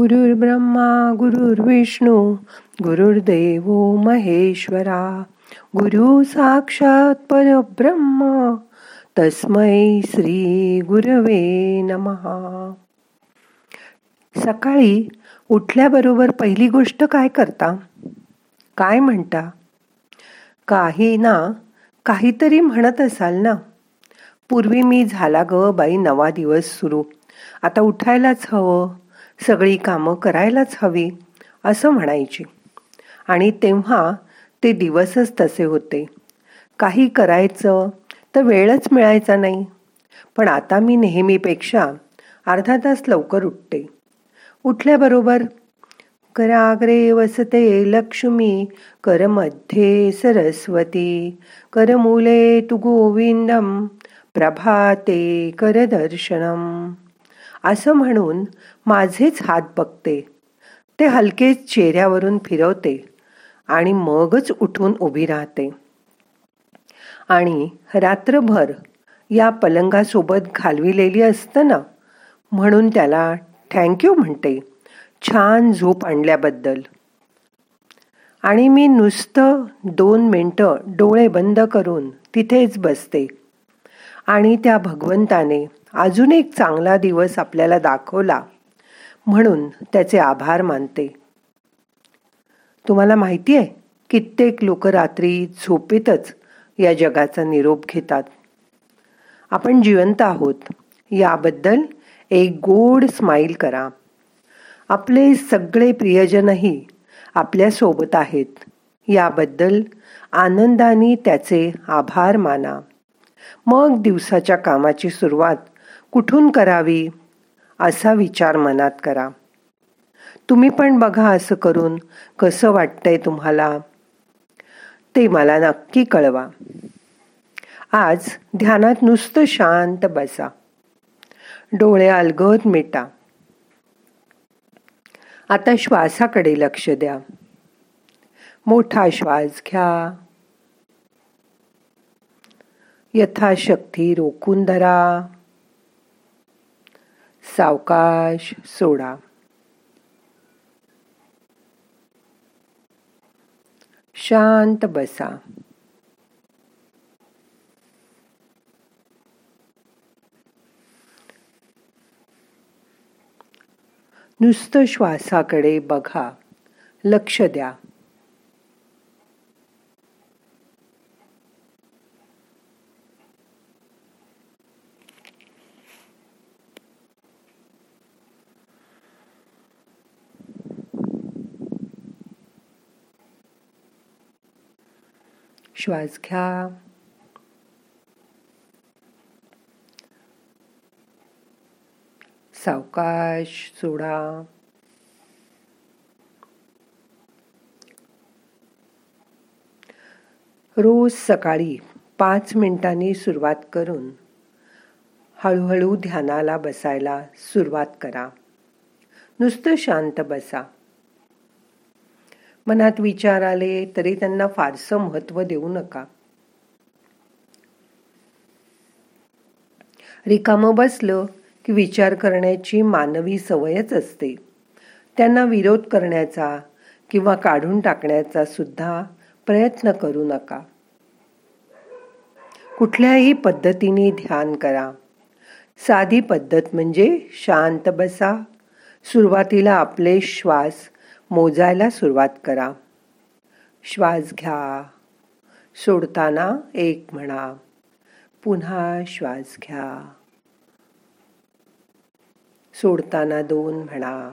गुरुर्ब्रह्मा गुरुर्विष्णू गुरुर्देव महेश्वरा गुरु साक्षात परब्रह्म तस्मै श्री गुरवे नमहा सकाळी उठल्याबरोबर पहिली गोष्ट काय करता? काय म्हणता? काही ना काहीतरी म्हणत असाल ना. पूर्वी मी झाला ग बाई नवा दिवस सुरू. आता उठायलाच हवं. सगळी कामं करायलाच हवी असं म्हणायची. आणि तेव्हा ते दिवसच तसे होते. काही करायचं तर वेळच मिळायचा नाही. पण आता मी नेहमीपेक्षा अर्धा तास लवकर उठते. उठल्याबरोबर कराग्रे वसते लक्ष्मी करमध्ये सरस्वती कर मुले तु गोविंदम प्रभाते कर दर्शनम. असं म्हणून माझेच हात बघते. ते हलकेच चेहऱ्यावरून फिरवते आणि मगच उठून उभी राहते. आणि रात्रभर या पलंगासोबत घालविलेली असतं ना? म्हणून त्याला थँक्यू म्हणते. छान झोप आणल्याबद्दल. आणि मी नुसतं दोन मिनटं डोळे बंद करून तिथेच बसते. आणि त्या भगवंताने अजून एक चांगला दिवस आपल्याला दाखवला म्हणून त्याचे आभार मानते. तुम्हाला माहिती आहे कित्येक लोक रात्री झोपेतच या जगाचा निरोप घेतात. आपण जिवंत आहोत याबद्दल एक गोड स्माईल करा. आपले सगळे प्रियजनही आपल्यासोबत आहेत याबद्दल आनंदाने त्याचे आभार माना. मग दिवसाच्या कामाची सुरुवात कुठून करावी? असा विचार मनात करा. तुम्ही पण बघा असं करून कसं वाटतंय तुम्हाला. ते मला नक्की कळवा. आज ध्यानात नुसतं शांत बसा. डोळे अलगद मिटा. आता श्वासाकडे लक्ष द्या. मोठा श्वास घ्या. यथाशक्ती रोखून धरा. सावकाश सोडा. शांत बसा. नुसतं श्वासाकडे बघा. लक्ष द्या. श्वास घ्या सावकाश सोडा. रोज सकाळी पाच मिनिटांनी सुरुवात करून हळूहळू ध्यानाला बसायला सुरुवात करा. नुसतं शांत बसा. मनात विचार आले तरी त्यांना फारसं महत्त्व देऊ नका. रिकाम बसलं की विचार करण्याची मानवी सवयच असते. त्यांना विरोध करण्याचा किंवा काढून टाकण्याचा सुद्धा प्रयत्न करू नका. कुठल्याही पद्धतीने ध्यान करा. साधी पद्धत म्हणजे शांत बसा. सुरुवातीला आपले श्वास मोजायला सुरुवात करा. श्वास घ्या. सोडताना एक म्हणा. पुन्हा श्वास घ्या. सोडताना दोन म्हणा.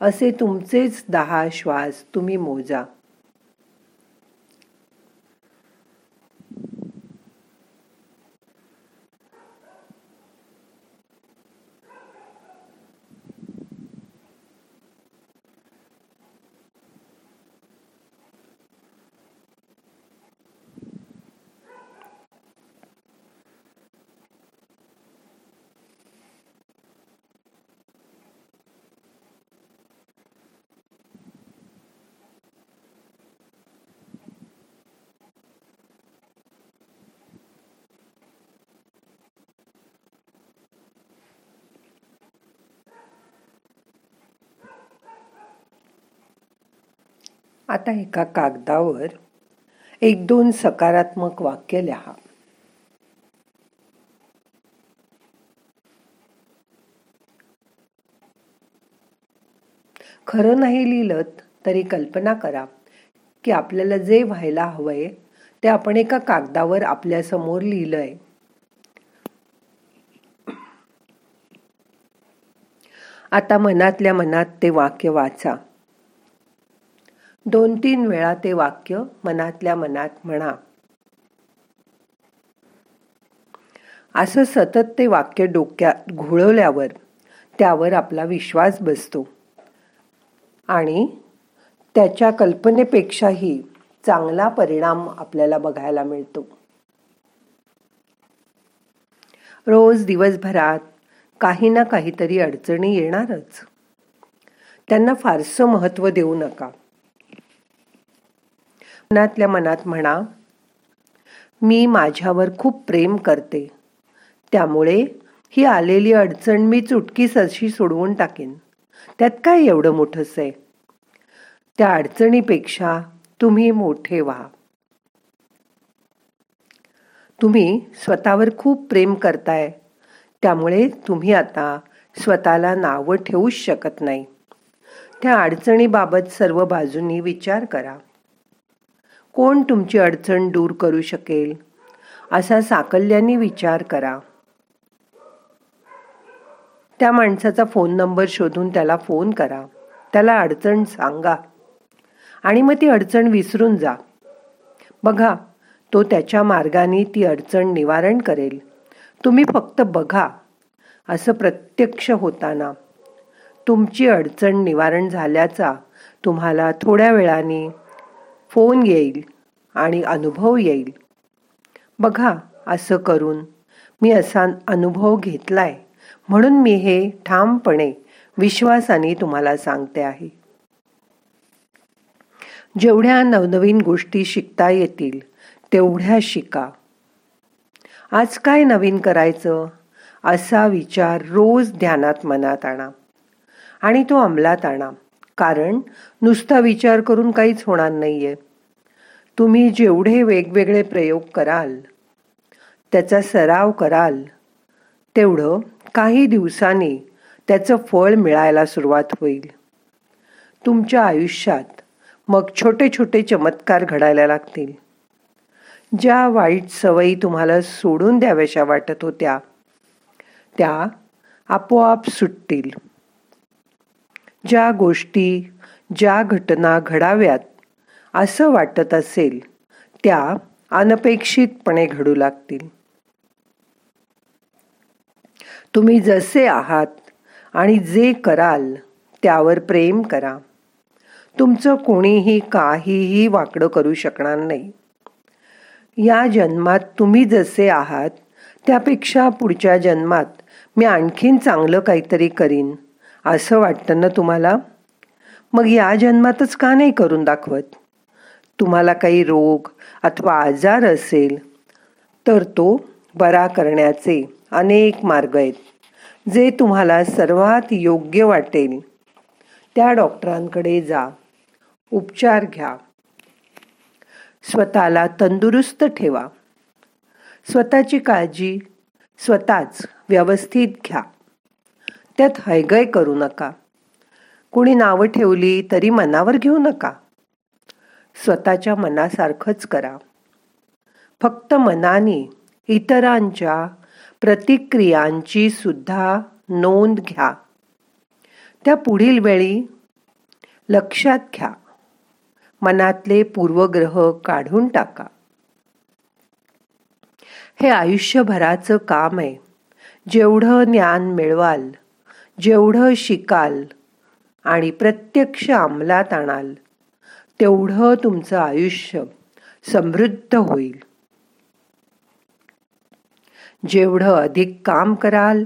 असे तुमचेच दहा श्वास तुम्ही मोजा. आता एका कागदावर एक दोन सकारात्मक वाक्य लिहा. खरं नाही लिहिलं तरी कल्पना करा की आपल्याला जे व्हायला हवंय ते आपण एका कागदावर आपल्यासमोर लिहिलंय. आता मनातल्या मनात ते वाक्य वाचा. दोन तीन वेळा ते वाक्य मनातल्या मनात म्हणा. असं सतत ते वाक्य डोक्यात घोळवल्यावर त्यावर आपला विश्वास बसतो. आणि त्याच्या कल्पनेपेक्षाही चांगला परिणाम आपल्याला बघायला मिळतो. रोज दिवसभरात काही ना काहीतरी अडचणी येणारच. त्यांना फारसं महत्त्व देऊ नका. मनातल्या मनात म्हणा मी माझ्यावर खूप प्रेम करते. त्यामुळे ही आलेली अडचण मी चुटकीस अशी सोडवून टाकेन. त्यात काय एवढं मोठंच आहे? त्या अडचणीपेक्षा तुम्ही मोठे व्हा. तुम्ही स्वतःवर खूप प्रेम करताय. त्यामुळे तुम्ही आता स्वतःला नावं ठेवूच शकत नाही. त्या अडचणीबाबत सर्व बाजूंनी विचार करा. कोण तुमची अडचण दूर करू शकेल? असा साकल्याने विचार करा. त्या माणसाचा फोन नंबर शोधून त्याला फोन करा. त्याला अडचण सांगा. आणि मग ती अडचण विसरून जा. बघा तो त्याच्या मार्गाने ती अडचण निवारण करेल. तुम्ही फक्त बघा. असं प्रत्यक्ष होताना. तुमची अडचण निवारण झाल्याचा तुम्हाला थोड्या वेळाने फोन येईल आणि अनुभव येईल. बघा असं करून मी असा अनुभव घेतलाय म्हणून मी हे ठामपणे विश्वासाने तुम्हाला सांगते आहे. जेवढ्या नवनवीन गोष्टी शिकता येतील तेवढ्या शिका. आज काय नवीन करायचं? असा विचार रोज ध्यानात मनात आणा आणि तो अंमलात आणा. कारण नुसता विचार करून काहीच होणार नाहीये. तुम्ही जेवढे वेगवेगळे प्रयोग कराल त्याचा सराव कराल तेवढं काही दिवसांनी त्याचं फळ मिळायला सुरुवात होईल. तुमच्या आयुष्यात मग छोटे छोटे चमत्कार घडायला लागतील. ज्या वाईट सवयी तुम्हाला सोडून द्याव्याशा वाटत होत्या त्या आपोआप सुटतील. ज्या गोष्टी ज्या घटना घडाव्यात असं वाटत असेल त्या अनपेक्षितपणे घडू लागतील. तुम्ही जसे आहात आणि जे कराल त्यावर प्रेम करा. तुमचं कोणीही काहीही वाकडं करू शकणार नाही. या जन्मात तुम्ही जसे आहात त्यापेक्षा पुढच्या जन्मात मी आणखीन चांगलं काहीतरी करीन. असं वाटतं ना तुम्हाला? मग या जन्मातच का नाही करून दाखवत? तुम्हाला काही रोग अथवा आजार असेल तर तो बरा करण्याचे अनेक मार्ग आहेत जे तुम्हाला सर्वात योग्य वाटेल. त्या डॉक्टरांकडे जा. उपचार घ्या. स्वतःला तंदुरुस्त ठेवा. स्वतःची काळजी स्वतःच व्यवस्थित घ्या. त्यात हयगय करू नका. कुणी नावं ठेवली तरी मनावर घेऊ नका. स्वतःच्या मनासारखंच करा. फक्त मनाने इतरांच्या प्रतिक्रियांची सुद्धा नोंद घ्या. त्या पुढील वेळी लक्षात घ्या. मनातले पूर्वग्रह काढून टाका. हे आयुष्यभराचं काम आहे. जेवढं ज्ञान मिळवाल जेवढं शिकाल आणि प्रत्यक्ष अंमलात आणाल तेवढं तुमचं आयुष्य समृद्ध होईल. जेवढं अधिक काम कराल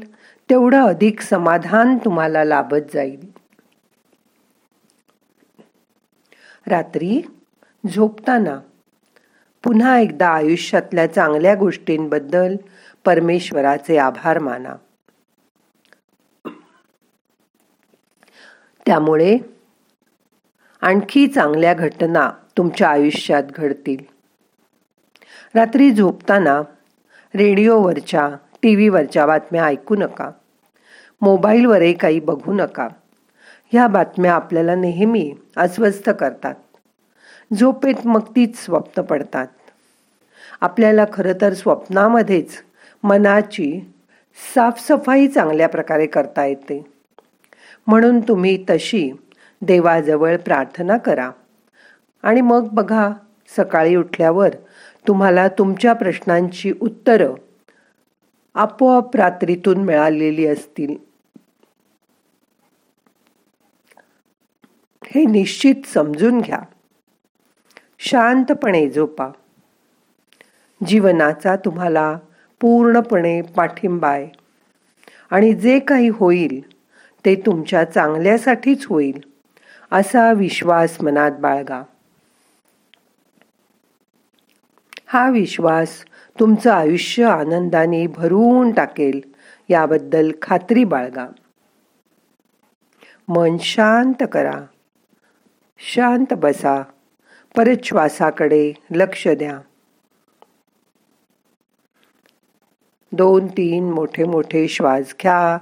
तेवढं अधिक समाधान तुम्हाला लाभत जाईल. रात्री झोपताना पुन्हा एकदा आयुष्यातल्या चांगल्या गोष्टींबद्दल परमेश्वराचे आभार माना. त्यामुळे आणखी चांगल्या घटना तुमच्या आयुष्यात घडतील. रात्री झोपताना रेडिओवरच्या टी व्हीवरच्या बातम्या ऐकू नका. मोबाईलवरही काही बघू नका. ह्या बातम्या आपल्याला नेहमी अस्वस्थ करतात. झोपेत मग तीच स्वप्न पडतात. आपल्याला खरं तर स्वप्नामध्येच मनाची साफसफाई चांगल्या प्रकारे करता येते. म्हणून तुम्ही तशी देवाजवळ प्रार्थना करा. आणि मग बघा सकाळी उठल्यावर तुम्हाला तुमच्या प्रश्नांची उत्तरं आपोआप रात्रीतून मिळालेली असतील. हे निश्चित समजून घ्या. शांतपणे झोपा. जीवनाचा तुम्हाला पूर्णपणे पाठिंबा आहे. आणि जे काही होईल ते तुमच्या चांगल्यासाठीच होईल असा विश्वास मनात बाळगा. हा विश्वास तुमचं आयुष्य आनंदाने भरून टाकेल याबद्दल खात्री बाळगा. मन शांत करा. शांत बसा. परत श्वासाकडे लक्ष द्या. दोन तीन मोठे मोठे श्वास घ्या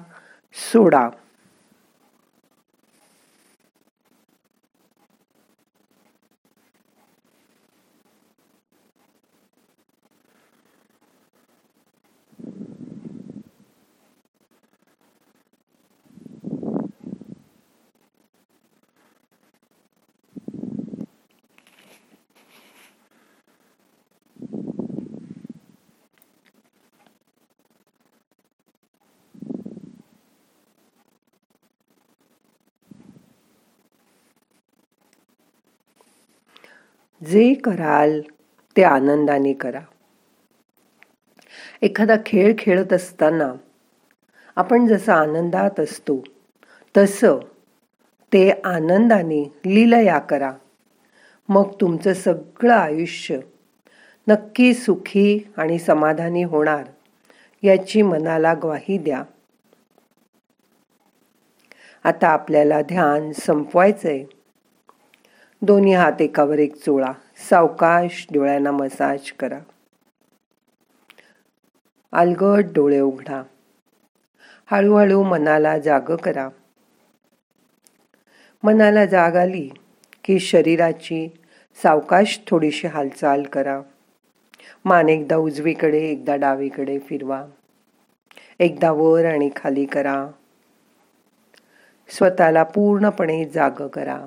सोडा. जे कराल ते आनंदाने करा. एखादा खेळ खेळत असताना आपण जसं आनंदात असतो तसं ते आनंदाने लीलया करा. मग तुमचं सगळं आयुष्य नक्की सुखी आणि समाधानी होणार याची मनाला ग्वाही द्या. आता आपल्याला ध्यान संपवायचंय. दोन्ही हात एकावर एक चोळा. सावकाश डोळ्यांना मसाज करा. अलगट डोळे उघडा. हळूहळू मनाला जाग करा. मनाला जाग आली की शरीराची सावकाश थोडीशी हालचाल करा. मान एकदा उजवीकडे एकदा डावीकडे फिरवा. एकदा वर आणि खाली करा. स्वतःला पूर्णपणे जाग करा.